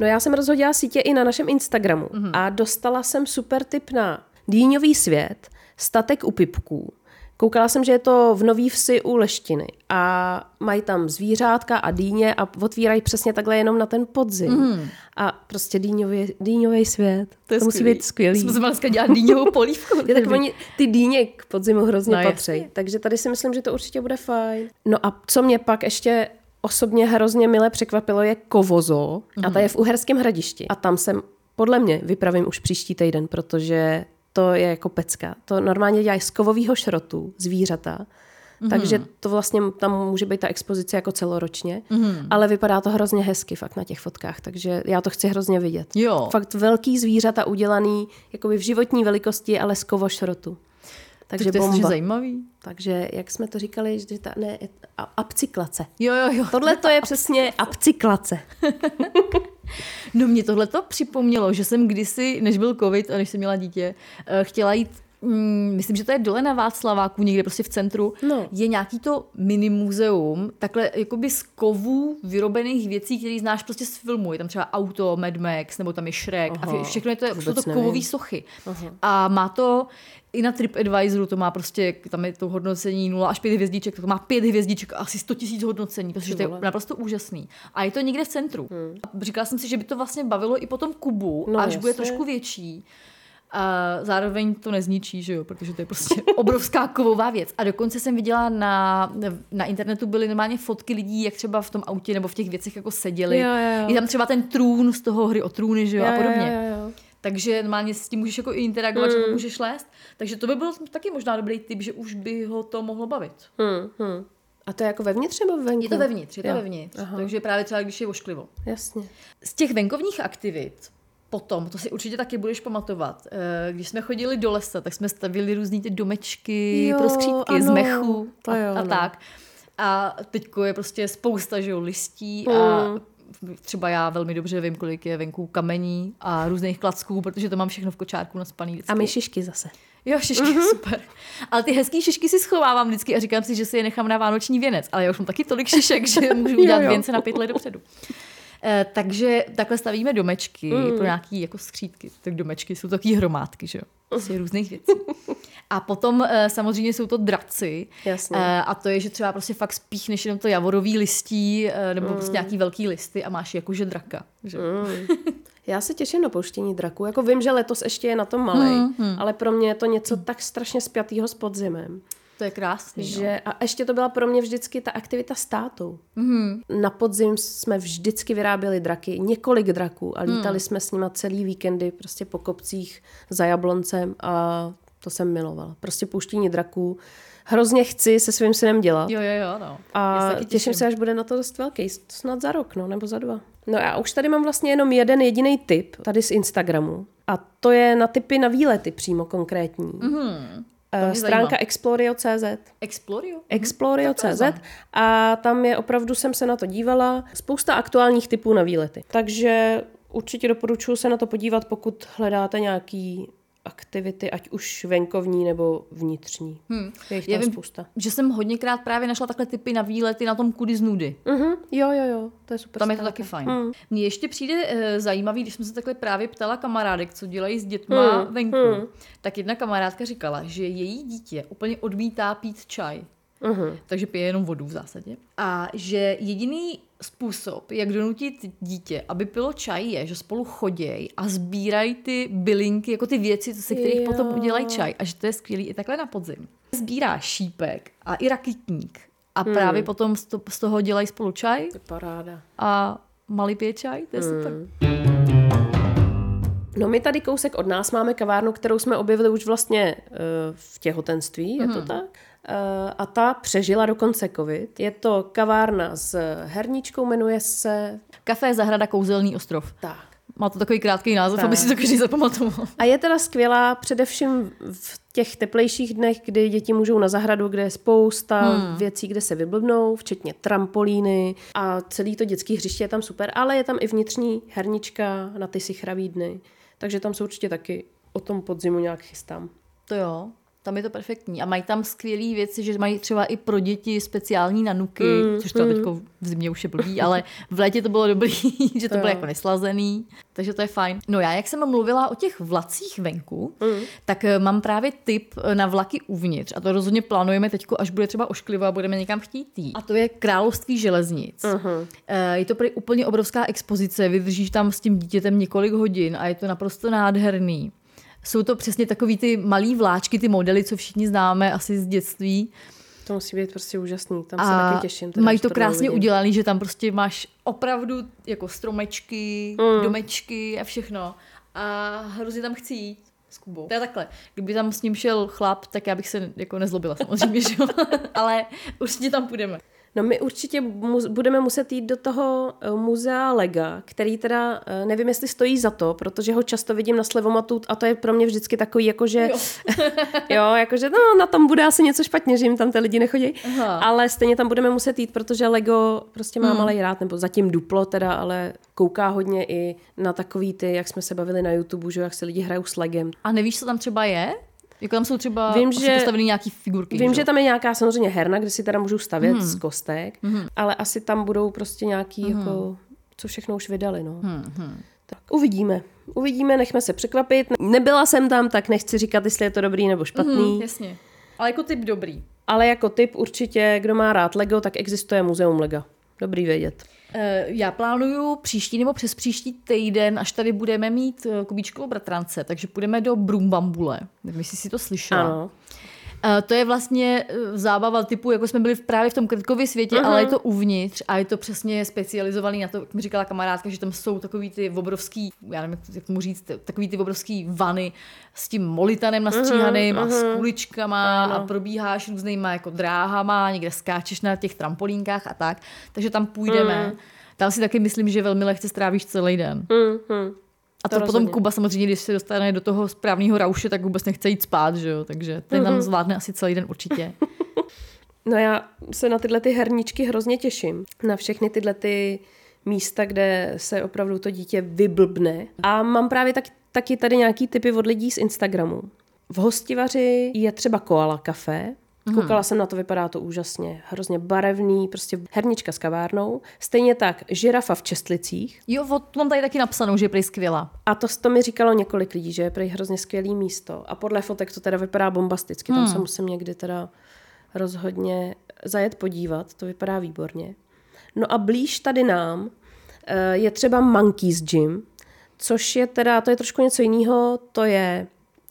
No já jsem rozhodila sítě i na našem Instagramu mm-hmm. a dostala jsem super tip na Dýňový svět, statek u pipků. Koukala jsem, že je to v Nový vsi u Leštiny a mají tam zvířátka a dýně a otvírají přesně takhle jenom na ten podzim. Mm. A prostě dýňový, dýňový svět. To, to musí být skvělý. Jsme se dneska dělat dýňovou polívku. Je tak oni, ty dýně k podzimu hrozně No, patří. Takže tady si myslím, že to určitě bude fajn. No a co mě pak ještě osobně hrozně mile překvapilo, je Kovozo. Mm-hmm. A ta je v Uherském hradišti. A tam jsem, podle mě, vypravím už příští týden, protože to je jako pecka. To normálně dělají z kovového šrotu zvířata. Mm-hmm. Takže to vlastně tam může být ta expozice jako celoročně, mm-hmm. ale vypadá to hrozně hezky fakt na těch fotkách, takže já to chci hrozně vidět. Jo. Fakt velký zvířata udělaný jakoby v životní velikosti, ale z kovošrotu. Takže to je zajímavý. Takže jak jsme to říkali, že ta, ne, a, apcyklace. Jo, jo, jo. Tohle to je přesně apcyklace. No mě tohle to připomnělo, že jsem kdysi, než byl covid a než jsem měla dítě, eh, chtěla jít Mm, myslím, že to je dole na Václaváku, někde prostě v centru, No. je nějaký to mini muzeum, takhle jakoby z kovů vyrobených věcí, které znáš prostě z filmu. Je tam třeba auto, Mad Max, nebo tam je Shrek a Aha, vše- všechno je to, jsou to kovové sochy. A má to i na TripAdvisoru to má prostě, tam je to hodnocení 0 až 5 hvězdiček, to má 5 hvězdiček a asi 100 tisíc hodnocení, protože to je naprosto úžasný. A je to někde v centru. Hmm. A říkala jsem si, že by to vlastně bavilo i po tom Kubu, No, až bude jasně. trošku větší. A zároveň to nezničí, že jo, protože to je prostě obrovská kovová věc. A dokonce jsem viděla na, na internetu byly normálně fotky lidí, jak třeba v tom autě nebo v těch věcech jako seděli. Jo, jo, jo. Je tam třeba ten trůn z toho hry o trůny, že jo, a podobně. Jo, jo, jo. Takže normálně s tím můžeš jako i interagovat, mm. můžeš lézt. Takže to by byl taky možná dobrý tip, že už by ho to mohlo bavit. Hmm, hmm. A to je jako vevnitř nebo venku? Je to vevnitř, je to Jo. vevnitř. Aha. Takže právě třeba, když je ošklivo. Jasně. Z těch venkovních aktivit potom, to si určitě taky budeš pamatovat, eh, když jsme chodili do lesa, tak jsme stavili různý ty domečky Jo, pro skřípky z ano, mechu to a, jo, a tak. A teďko je prostě spousta že jo, listí a Mm. třeba já velmi dobře vím, kolik je venku kamení a různých klacků, protože to mám všechno v kočárku naspaný vždycky. A my šišky zase. Jo, šišky, mm-hmm. super. Ale ty hezký šišky si schovávám vždycky a říkám si, že si je nechám na vánoční věnec. Ale já už mám taky tolik šišek, že můžu udělat Jo, jo. věnce na pět let dopředu. Eh, takže takhle stavíme domečky mm. pro nějaký jako skřídky. Tak domečky jsou takové hromádky, že jo? Asi různých věcí. A potom eh, samozřejmě jsou to draci. Jasně. Eh, a to je, že třeba prostě fakt spíchneš jenom to javorový listí nebo mm. prostě nějaký velký listy a máš jakože draka. Že? Mm. Já se těším na pouštění draku. Jako vím, že letos ještě je na tom malý, hmm, hmm. ale pro mě je to něco tak strašně spjatýho s podzimem. To je krásný. No. Že, a ještě to byla pro mě vždycky ta aktivita s tátou. Mm-hmm. Na podzim jsme vždycky vyráběli draky, několik draků a lítali mm. jsme s nima celý víkendy prostě po kopcích za jabloncem a to jsem milovala. Prostě pouštění draků. Hrozně chci se svým synem dělat. Jo, jo, jo. No. A se taky těším se, až bude na to dost velký. Snad za rok, no, nebo za dva. No a už tady mám vlastně jenom jeden jediný tip, tady z Instagramu. A to je na typy na výlety přímo konkrétní. Mm-hmm. Mě Stránka zajímá. explorio.cz Explorio? explorio.cz a tam je opravdu, jsem se na to dívala, spousta aktuálních typů na výlety. Takže určitě doporučuji se na to podívat, pokud hledáte nějaký aktivity, ať už venkovní nebo vnitřní. Hmm. Je jich Já tam vím, spousta. že jsem hodněkrát právě našla takhle typy na výlety na tom kudy z nudy. Uh-huh. Jo, jo, jo, to je super. Tam je to taky fajn. Hmm. Mně ještě přijde e, zajímavý, když jsme se takhle právě ptala kamarádek, co dělají s dětma hmm. venku, hmm. tak jedna kamarádka říkala, že její dítě úplně odmítá pít čaj. Uh-huh. Takže pije jenom vodu v zásadě. A že jediný způsob, jak donutit dítě, aby pilo čaj, je, že spolu chodějí a sbírají ty bylinky, jako ty věci, se kterých Jo. potom udělají čaj. A že to je skvělý i takhle na podzim. Sbírá šípek a i rakitník. A právě potom z, to, z toho dělají spolu čaj To je paráda. a malý pije čaj. To je super. No my tady kousek od nás máme kavárnu, kterou jsme objevili už vlastně uh, v těhotenství, je to tak? Uh, a ta přežila dokonce covid. Je to kavárna s herničkou, jmenuje se... Kafé Zahrada Kouzelný ostrov. Tak. Má to takový krátký název, Tak. aby si to každý zapamatoval. A je teda skvělá především v těch teplejších dnech, kdy děti můžou na zahradu, kde je spousta hmm. věcí, kde se vyblbnou, včetně trampolíny a celý to dětský hřiště je tam super, ale je tam i vnitřní hernička na ty sichravý dny. Takže tam se určitě taky o tom podzimu nějak chystám. To jo, tam je to perfektní. A mají tam skvělé věci, že mají třeba i pro děti speciální nanuky, mm, což to mm. teď v zimě už je blbý, ale v létě to bylo dobrý, že to, To bylo jako neslazený, takže to je fajn. No já, jak jsem mluvila o těch vlacích venku, mm. tak eh, mám právě tip eh, na vlaky uvnitř a to rozhodně plánujeme teď, až bude třeba ošklivo a budeme někam chtít jít. A to je Království železnic. Uh-huh. Je to prý úplně obrovská expozice, vydržíš tam s tím dítětem několik hodin a je to naprosto nádherný. Jsou to přesně takový ty malý vláčky, ty modely, co všichni známe asi z dětství. To musí být prostě úžasný, tam se A taky těším. teda, mají to krásně udělané, že tam prostě máš opravdu jako stromečky, mm. domečky a všechno. A hrozně tam chci jít s Kubou. To je takhle. Kdyby tam s ním šel chlap, tak já bych se jako nezlobila samozřejmě, že jo. Ale určitě tam půjdeme. No my určitě mu, budeme muset jít do toho eh, muzea Lega, který teda eh, nevím, jestli stojí za to, protože ho často vidím na slevomatu a to je pro mě vždycky takový, jakože, jo, jo jakože no, na tom bude asi něco špatně, že jim tam ty lidi nechodí, Aha. ale stejně tam budeme muset jít, protože Lego prostě má hmm. malý rád, nebo zatím duplo teda, ale kouká hodně i na takový ty, jak jsme se bavili na YouTube, že jo, jak se lidi hrajou s Legem. A nevíš, co tam třeba je? Jako tam jsou třeba Vím, že- postavený nějaký figurky. Vím, jo? že tam je nějaká samozřejmě herna, kde si teda můžou stavět hmm. z kostek, hmm. ale asi tam budou prostě nějaký, hmm. jako, co všechno už vydali, no. Hmm. Tak uvidíme. Uvidíme, nechme se překvapit. Nebyla jsem tam, tak nechci říkat, jestli je to dobrý nebo špatný. Hm, jasně. Ale jako typ dobrý. Ale jako typ určitě, kdo má rád Lego, tak existuje muzeum Lega. Dobrý vědět. Eh, Já plánuju příští nebo přes příští týden, až tady budeme mít eh, Kubíčkovo bratrance, takže půjdeme do Brumbambule. Nevím, jestli jsi to slyšela. Ano. Eh, To je vlastně eh, zábava typu, jako jsme byli právě v tom krtkově světě, Mhm. ale je to uvnitř a je to přesně specializovaný na to, jak mi říkala kamarádka, že tam jsou takový ty obrovský, já nevím, jak- jak mu říct, takový ty obrovský vany s tím molitanem nastříhaným a s kuličkama a probíháš různýma jako dráhama, někde skáčeš na těch trampolínkách a tak, takže tam půjdeme. Tam si taky myslím, že velmi lehce strávíš celý den. Mm-hmm. A to, To potom rozhodně. Kuba samozřejmě, když se dostane do toho správného rauše, tak vůbec nechce jít spát, že jo? Takže ten tam zvládne asi celý den určitě. No já se na tyhle ty herničky hrozně těším. Na všechny tyhle ty místa, kde se opravdu to dítě vyblbne. A mám právě tak, taky tady nějaký typy od lidí z Instagramu. V hostivaři je třeba koala kafe. Koukala jsem na to, vypadá to úžasně. Hrozně barevný, prostě hernička s kavárnou. Stejně tak žirafa v Čestlicích. Jo, o- mám tady taky napsanou, že je prý skvělá. A to, to mi říkalo několik lidí, že je prý hrozně skvělý místo. A podle fotek to teda vypadá bombasticky. Tam se musím někdy teda rozhodně zajet podívat. To vypadá výborně. No a blíž tady nám eh, je třeba Monkeys Gym, což je teda, to je trošku něco jiného, to je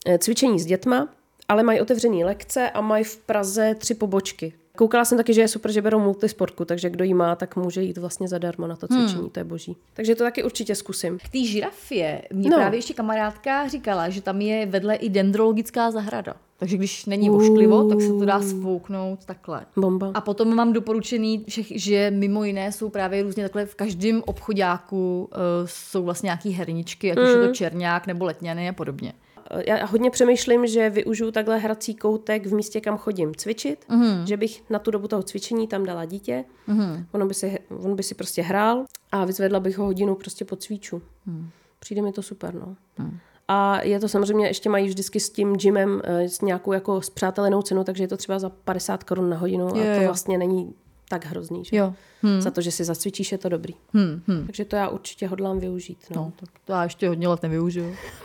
eh, cvičení s dětma, ale mají otevřený lekce a mají v Praze tři pobočky. Koukala jsem taky, že je super, že berou multisportku, takže kdo jí má, tak může jít vlastně zadarmo na to cvičení, hmm. to je boží. Takže to taky určitě zkusím. K té žirafě mě No. právě ještě kamarádka říkala, že tam je vedle i dendrologická zahrada. Takže když není ošklivo, tak se to dá svouknout takhle. Bomba. A potom mám doporučený, že, mimo jiné jsou právě různě takhle v každém obchodáku uh, jsou vlastně nějaký herničky, ať už je to černák nebo letňany a podobně. Já hodně přemýšlím, že využiju takhle hrací koutek v místě, kam chodím cvičit, mm. že bych na tu dobu toho cvičení tam dala dítě, mm. ono by si, on by si prostě hrál a vyzvedla bych ho hodinu prostě pod cviču. Mm. Přijde mi to super, no. Mm. A je to samozřejmě, ještě mají vždycky s tím gymem eh, s nějakou jako zpřátelenou cenu, takže je to třeba za 50 korun na hodinu a Jo, to jo. vlastně není tak hrozný, že? Jo. Hmm. Za to, že si zacvičíš, je to dobrý. Hmm, hmm. Takže to já určitě hodlám využít. No. No, tak to já ještě hodně let nevyužiju.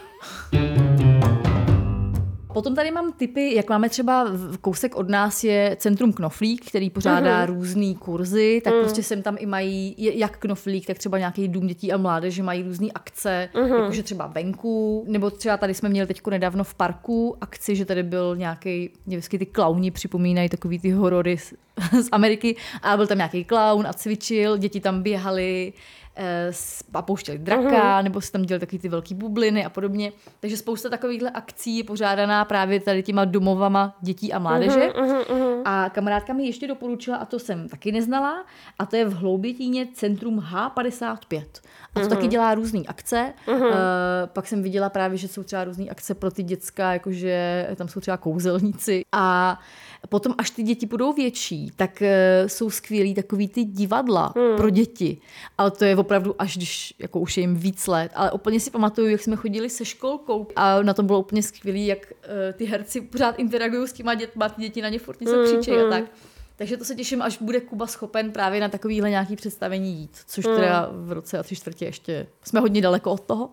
Potom tady mám typy, jak máme třeba kousek od nás je Centrum Knoflík, který pořádá uh-huh. různé kurzy, tak uh-huh. prostě sem tam i mají jak Knoflík, tak třeba nějaký dům dětí a mládeže mají různé akce, uh-huh. jakože třeba venku, nebo třeba tady jsme měli teď nedávno v parku akci, že tady byl nějaký, mě vždycky ty klauni připomínají takový ty horory z, z Ameriky, a byl tam nějaký klaun a cvičil, děti tam běhali, a pouštěli draka, uh-huh. nebo se tam dělali takový ty velké bubliny a podobně. Takže spousta takovýchhle akcí je pořádaná právě tady těma domovama dětí a mládeže. Uh-huh, uh-huh. A kamarádka mi ještě doporučila, a to jsem taky neznala, a to je v Hloubětíně Centrum H55. A to uh-huh. taky dělá různé akce. Uh-huh. Uh, pak jsem viděla právě, že jsou třeba různé akce pro ty děcka, jakože tam jsou třeba kouzelníci. A Potom, až ty děti budou větší, tak uh, jsou skvělý takový ty divadla hmm. pro děti. Ale to je opravdu až když jako už je jim víc let. Ale úplně si pamatuju, jak jsme chodili se školkou a na tom bylo úplně skvělý, jak uh, ty herci pořád interagují s těma dětma, ty děti na ně furt něco hmm. křičejí a hmm. tak. Takže to se těším, až bude Kuba schopen právě na takovýhle nějaký představení jít, což hmm. teda v roce a tři čtvrtě ještě jsme hodně daleko od toho.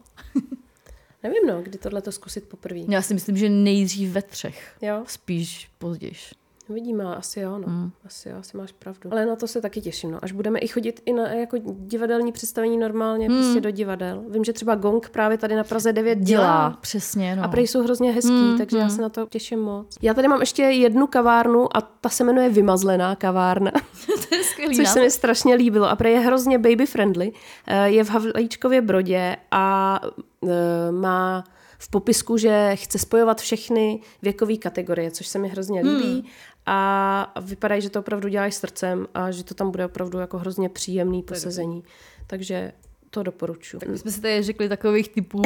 Nevím, no, kdy tohle to zkusit poprvé. Já si myslím, že nejdřív ve třech. Jo. Spíš později. Uvidíme, asi jo, no. Hmm. Asi jo, asi máš pravdu. Ale na to se taky těším, no. Až budeme i chodit i na jako divadelní představení normálně hmm. prostě do divadel. Vím, že třeba Gong právě tady na Praze 9 dělá. dělá přesně, no. A prý jsou hrozně hezký, hmm. takže hmm. já se na to těším moc. Já tady mám ještě jednu kavárnu a ta se jmenuje Vymazlená kavárna. to je skvělý Což se mi strašně líbilo. A prý je hrozně baby friendly. Eh, je v Havlíčkově Brodě a eh, má v popisku, že chce spojovat všechny věkové kategorie, což se mi hrozně líbí. Hmm a vypadají, že to opravdu dělají srdcem a že to tam bude opravdu jako hrozně příjemný posazení. Takže to doporučuji. Tak my jsme si tady řekli takových typů,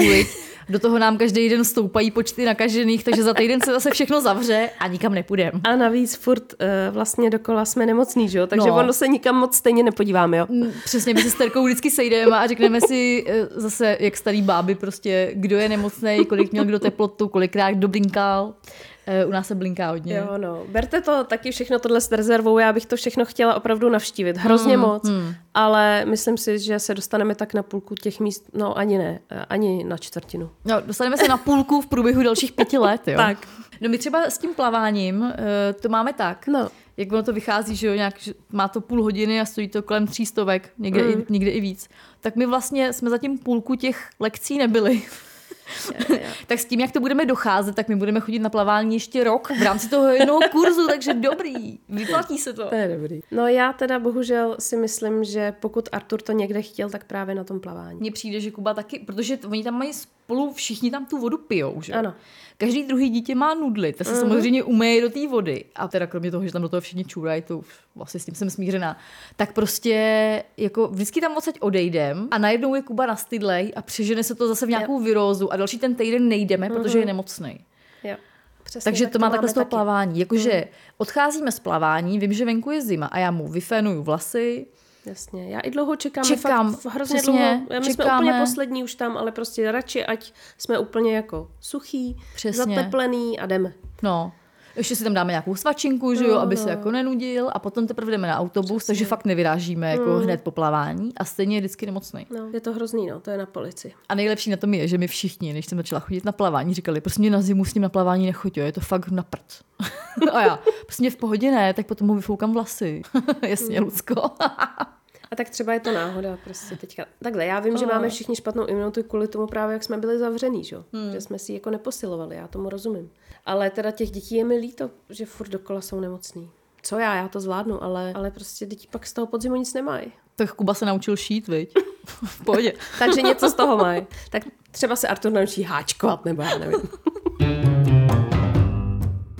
do toho nám každý den stoupají počty nakažených, takže za týden se zase všechno zavře a nikam nepůjdeme. A navíc furt uh, vlastně dokola jsme nemocní, že jo? takže no. ono se nikam moc stejně nepodíváme, jo? Mm, přesně, my se s Terkou vždycky sejdeme a řekneme si uh, zase, jak starý báby, prostě, kdo je nemocný, kolik měl kdo teplotu, kolikrát kdo blinkal. Uh, u nás se blinká hodně. Jo, no. Berte to taky všechno tohle s rezervou, já bych to všechno chtěla opravdu navštívit. Hrozně hmm, moc, hmm. ale myslím si, že se dostaneme tak na půlku těch míst, no ani ne, eh, ani na čtvrtinu. No, dostaneme se na půlku v průběhu dalších pěti let, jo. tak. No my třeba s tím plaváním, uh, to máme tak, no. jak ono to vychází, že jo, nějak, že má to půl hodiny a stojí to kolem tří stovek, někde, mm. i, někde i víc. Tak my vlastně jsme zatím půlku těch lekcí nebyli. tak s tím, jak to budeme docházet, tak my budeme chodit na plavání ještě rok v rámci toho jednoho kurzu, takže dobrý, vyplatí se to. To je dobrý. No já teda bohužel si myslím, že pokud Artur to někde chtěl, tak právě na tom plavání. Mně přijde, že Kuba taky, protože oni tam mají spolu, všichni tam tu vodu pijou, že? Ano. Každý druhý dítě má nudly, to se uh-huh. samozřejmě umeje do té vody. A teda kromě toho, že tam do toho všichni čůrají, to vlastně s tím jsem smířená. Tak prostě jako vždycky tam odsaď odejdem a najednou je Kuba nastydlej a přežene se to zase v nějakou virózu a další ten týden nejdeme, uh-huh. protože je nemocný. Jo. Přesně, Takže tak to, to má takhle z toho taky. plavání. Jakože hmm. odcházíme z plavání, vím, že venku je zima a já mu vyfénuju vlasy, Jasně, já i dlouho čekám. Čekám, fakt hrozně přesně, dlouho. My čekáme. jsme úplně poslední už tam, ale prostě radši, ať jsme úplně jako suchý, přesně. zateplený a jdeme. No, ještě si tam dáme nějakou svačinku, že jo, no, aby no. se jako nenudil a potom teprve jdeme na autobus, Přesně. takže fakt nevyrážíme jako mm. hned po plavání a stejně je vždycky nemocný. No, je to hrozný, no, to je na polici. A nejlepší na tom je, že my všichni, než jsem začala chodit na plavání, říkali, prostě na zimu s ním na plavání nechoď, jo, je to fakt na prd. a já, prostě v pohodě ne, tak potom mu vyfoukám vlasy. Jasně, mm. Lucko. A tak třeba je to náhoda prostě teďka. Takhle, já vím, oh. že máme všichni špatnou imunitu kvůli tomu právě, jak jsme byli zavřený, že? Hmm. že jsme si jako neposilovali, já tomu rozumím. Ale teda těch dětí je mi líto, že furt dokola jsou nemocný. Co já, já to zvládnu, ale, ale prostě děti pak z toho podzimu nic nemají. Tak Kuba se naučil šít, viď? v pohodě. Takže něco z toho mají. Tak třeba se Artur naučí háčkovat, nebo já nevím.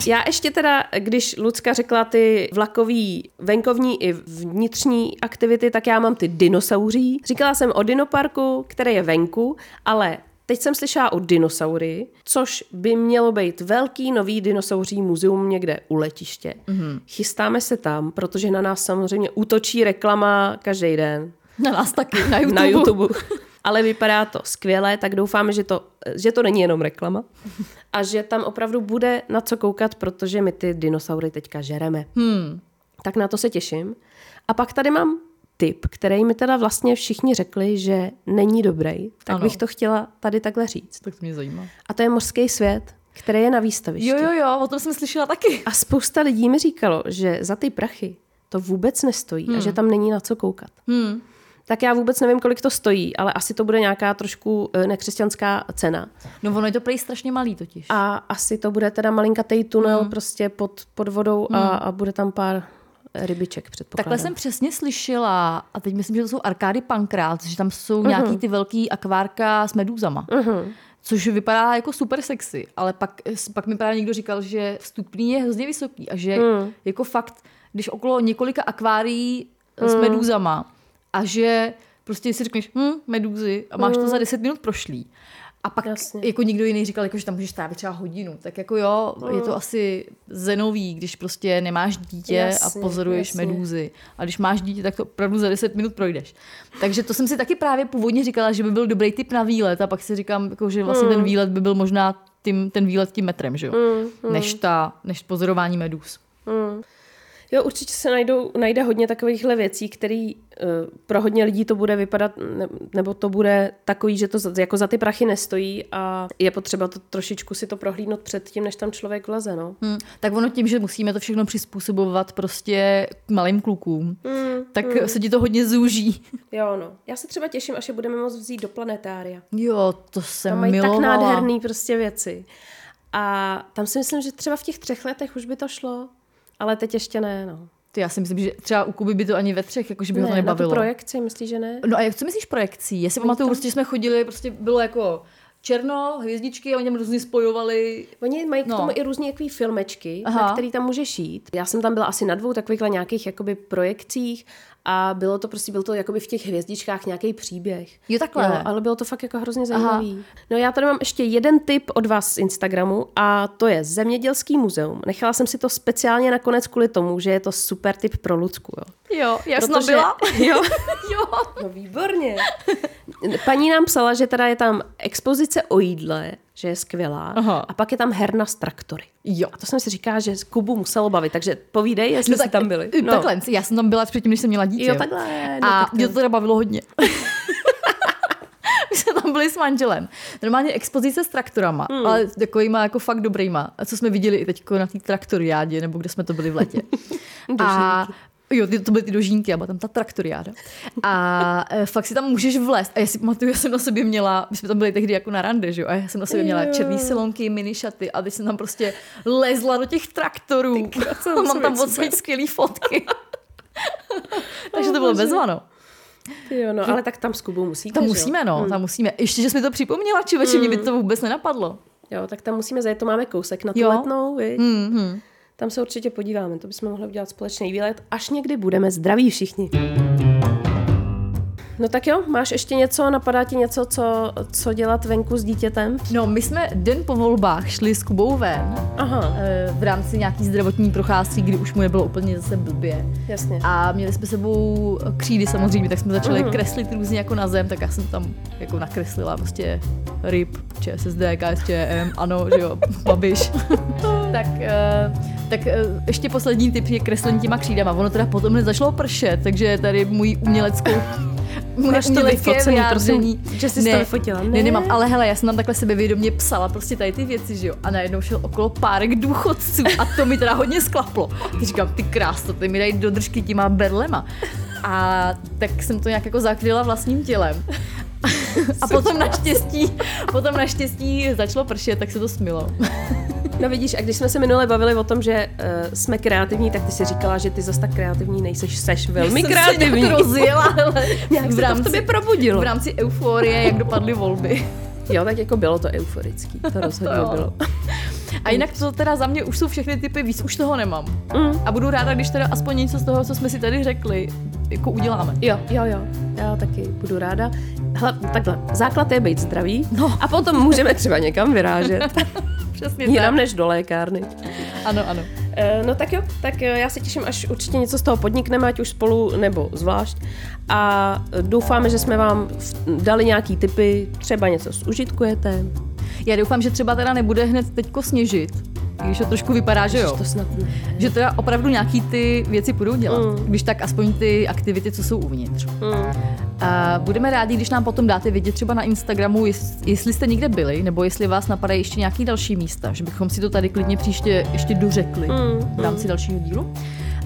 Já ještě teda, když Lucka řekla ty vlakový venkovní i vnitřní aktivity, tak já mám ty dinosauří. Říkala jsem o dinoparku, který je venku, ale Teď jsem slyšela o dinosaury, což by mělo být velký nový dinosauří muzeum někde u letiště. Mm-hmm. Chystáme se tam, protože na nás samozřejmě útočí reklama každý den. Na nás taky, na YouTube. na YouTube. Ale vypadá to skvěle, tak doufáme, že to, že to není jenom reklama a že tam opravdu bude na co koukat, protože my ty dinosaury teďka žereme. Hmm. Tak na to se těším. A pak tady mám tip, který mi teda vlastně všichni řekli, že není dobrý, tak ano. bych to chtěla tady takhle říct. Tak to mě zajímá. A to je mořský svět. které je na výstavišti. Jo, jo, jo, o tom jsem slyšela taky. A spousta lidí mi říkalo, že za ty prachy to vůbec nestojí hmm. a že tam není na co koukat. Hmm. Tak já vůbec nevím, kolik to stojí, ale asi to bude nějaká trošku eh, nekřesťanská cena. No ono je to prej strašně malý totiž. A asi to bude teda malinkatý tunel hmm. prostě pod, pod vodou a, a bude tam pár rybiček, předpokládám. Takhle jsem přesně slyšela, a teď myslím, že to jsou arkády Pankrát, že tam jsou uh-huh. nějaký ty velký akvárka s medúzama. Uh-huh. Což vypadá jako super sexy, ale pak, pak mi právě někdo říkal, že vstupný je hrozně vysoký a že mm. jako fakt, když okolo několika akvárií mm. s medúzama a že prostě si řekneš, hm, medúzy a máš mm. to za 10 minut prošlý. A pak Jasně. jako někdo jiný říkal, jako, že tam můžeš trávit třeba hodinu. Tak jako jo, mm. je to asi zenový, když prostě nemáš dítě jasně, a pozoruješ jasně. medúzy. A když máš dítě, tak to opravdu za 10 minut projdeš. Takže to jsem si taky právě původně říkala, že by byl dobrý typ na výlet. A pak si říkám, jako, že vlastně mm. ten výlet by byl možná tím, ten výlet tím metrem, že jo? Mm. Než, ta, než pozorování medúz. Mm. Jo, určitě se najdou, najde hodně takovýchhle věcí, které uh, pro hodně lidí to bude vypadat, ne, nebo to bude takový, že to za, jako za ty prachy nestojí a je potřeba to trošičku si to prohlídnout před tím, než tam člověk vleze, no. Hmm, tak ono tím, že musíme to všechno přizpůsobovat prostě k malým klukům, hmm, tak hmm. se ti to hodně zúží. Jo, no. Já se třeba těším, až je budeme moct vzít do planetária. Jo, to jsem tam mají milovala. tak nádherný prostě věci. A tam si myslím, že třeba v těch třech letech už by to šlo. Ale teď ještě ne, no. Ty já si myslím, že třeba u Kuby by to ani ve třech, jakože by ne, ho to nebavilo. Tu projekci, myslíš, že ne? No a jak co myslíš projekcí? Já si pamatuju, prostě, že jsme chodili, prostě bylo jako černo, hvězdičky a oni tam různě spojovali. Oni mají k no. tomu i různé jaký filmečky, Aha. na který tam můžeš jít. Já jsem tam byla asi na dvou takových nějakých jakoby projekcích a bylo to prostě, byl to jakoby v těch hvězdičkách nějaký příběh. Jo, takhle. Jo, ale bylo to fakt jako hrozně zajímavý. Aha. No já tady mám ještě jeden tip od vás z Instagramu a to je Zemědělský muzeum. Nechala jsem si to speciálně nakonec kvůli tomu, že je to super tip pro Lucku. Jo, jo já jsem byla. Jo? jo. No výborně. Paní nám psala, že teda je tam expozice o jídle, že je skvělá. Aha. A pak je tam herna z traktory. Jo. A to jsem si říká, že Kubu muselo bavit, takže povídej, jestli no, tak, tam byli. No. Takhle, já jsem tam byla předtím, než jsem měla dítě. Jo, takhle. No, a mě to teda bavilo hodně. My jsme tam byli s manželem. Normálně expozice s traktorama, hmm. ale takovýma jako fakt dobrýma. Co jsme viděli i teď na té traktoriádě, nebo kde jsme to byli v letě. a Jo, ty, to byly ty dožínky a byla tam ta traktoriáda. A e, fakt si tam můžeš vlézt. A já si pamatuju, já jsem na sobě měla, my jsme tam byli tehdy jako na rande, že jo? A já jsem na sobě měla černý silonky, mini šaty a teď jsem tam prostě lezla do těch traktorů. a mám tam odsaď skvělý fotky. Takže to bylo bezvano. Jo, no, ale tak tam s Kubou musíte, Tam musíme, no, hmm. tam musíme. Ještě, že jsi mi to připomněla, či hmm. mě by to vůbec nenapadlo. Jo, tak tam musíme zajet, to máme kousek na tu jo. letnou, viď? Hmm, hmm. Tam se určitě podíváme, to bychom mohli udělat společný výlet, až někdy budeme zdraví všichni. No tak jo, máš ještě něco, napadá ti něco, co, co dělat venku s dítětem? No, my jsme den po volbách šli s Kubou ven Aha. Eh, v rámci nějaký zdravotní procházky, kdy už mu nebylo úplně zase blbě. Jasně. A měli jsme sebou křídy samozřejmě, tak jsme začali uh-huh. kreslit různě jako na zem, tak já jsem tam jako nakreslila prostě ryb, ČSSD, KSČM, ano, že jo, Babiš. tak, uh, tak uh, ještě poslední typ je kreslení těma křídama. Ono teda potom začalo pršet, takže tady můj uměleckou Máš to vyfocený, prosím, že jsi ne, to vyfotila. Ne. ne, nemám, ale hele, já jsem tam takhle sebevědomě psala prostě tady ty věci, že jo. A najednou šel okolo párek důchodců a to mi teda hodně sklaplo. Ty říkám, ty krásno, ty mi dají do držky těma berlema. A tak jsem to nějak jako zakryla vlastním tělem. a potom naštěstí, potom naštěstí začalo pršet, tak se to smilo. No vidíš, a když jsme se minule bavili o tom, že uh, jsme kreativní, tak ty si říkala, že ty zase tak kreativní nejseš, seš velmi Já kreativní. Jsem se rozjela, ale nějak v rámci, to v tobě probudilo. V rámci euforie, jak dopadly volby. Jo, tak jako bylo to euforický, to rozhodně to bylo. A jinak to teda za mě už jsou všechny typy, víc už toho nemám. Mm. A budu ráda, když teda aspoň něco z toho, co jsme si tady řekli, jako uděláme. Jo, jo, jo. Já taky budu ráda. Hele, takhle, základ je být zdravý no. a potom můžeme třeba někam vyrážet. Přesně Jinam tak. než do lékárny. Ano, ano. E, no tak jo, tak já se těším, až určitě něco z toho podnikneme, ať už spolu nebo zvlášť. A doufáme, že jsme vám dali nějaký tipy, třeba něco zužitkujete. Já doufám, že třeba teda nebude hned teďko sněžit, když to trošku vypadá, že jo. To snad ne. Že teda opravdu nějaký ty věci budou dělat, mm. když tak aspoň ty aktivity, co jsou uvnitř. Mm. A budeme rádi, když nám potom dáte vědět třeba na Instagramu, jestli jste někde byli, nebo jestli vás napadají ještě nějaký další místa, že bychom si to tady klidně příště ještě dořekli mm, v rámci dalšího dílu.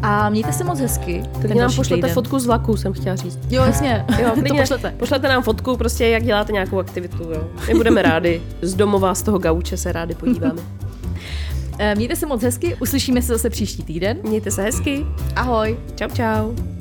A mějte se moc hezky. Tak nám pošlete týden. fotku z vlaku, jsem chtěla říct. Jo, jasně. Jo, to pošlete. Pošlete nám fotku, prostě jak děláte nějakou aktivitu. Jo. My budeme rádi. Z domova, z toho gauče se rádi podíváme. Eh, mějte se moc hezky, uslyšíme se zase příští týden. Mějte se hezky. Ahoj. Čau, čau.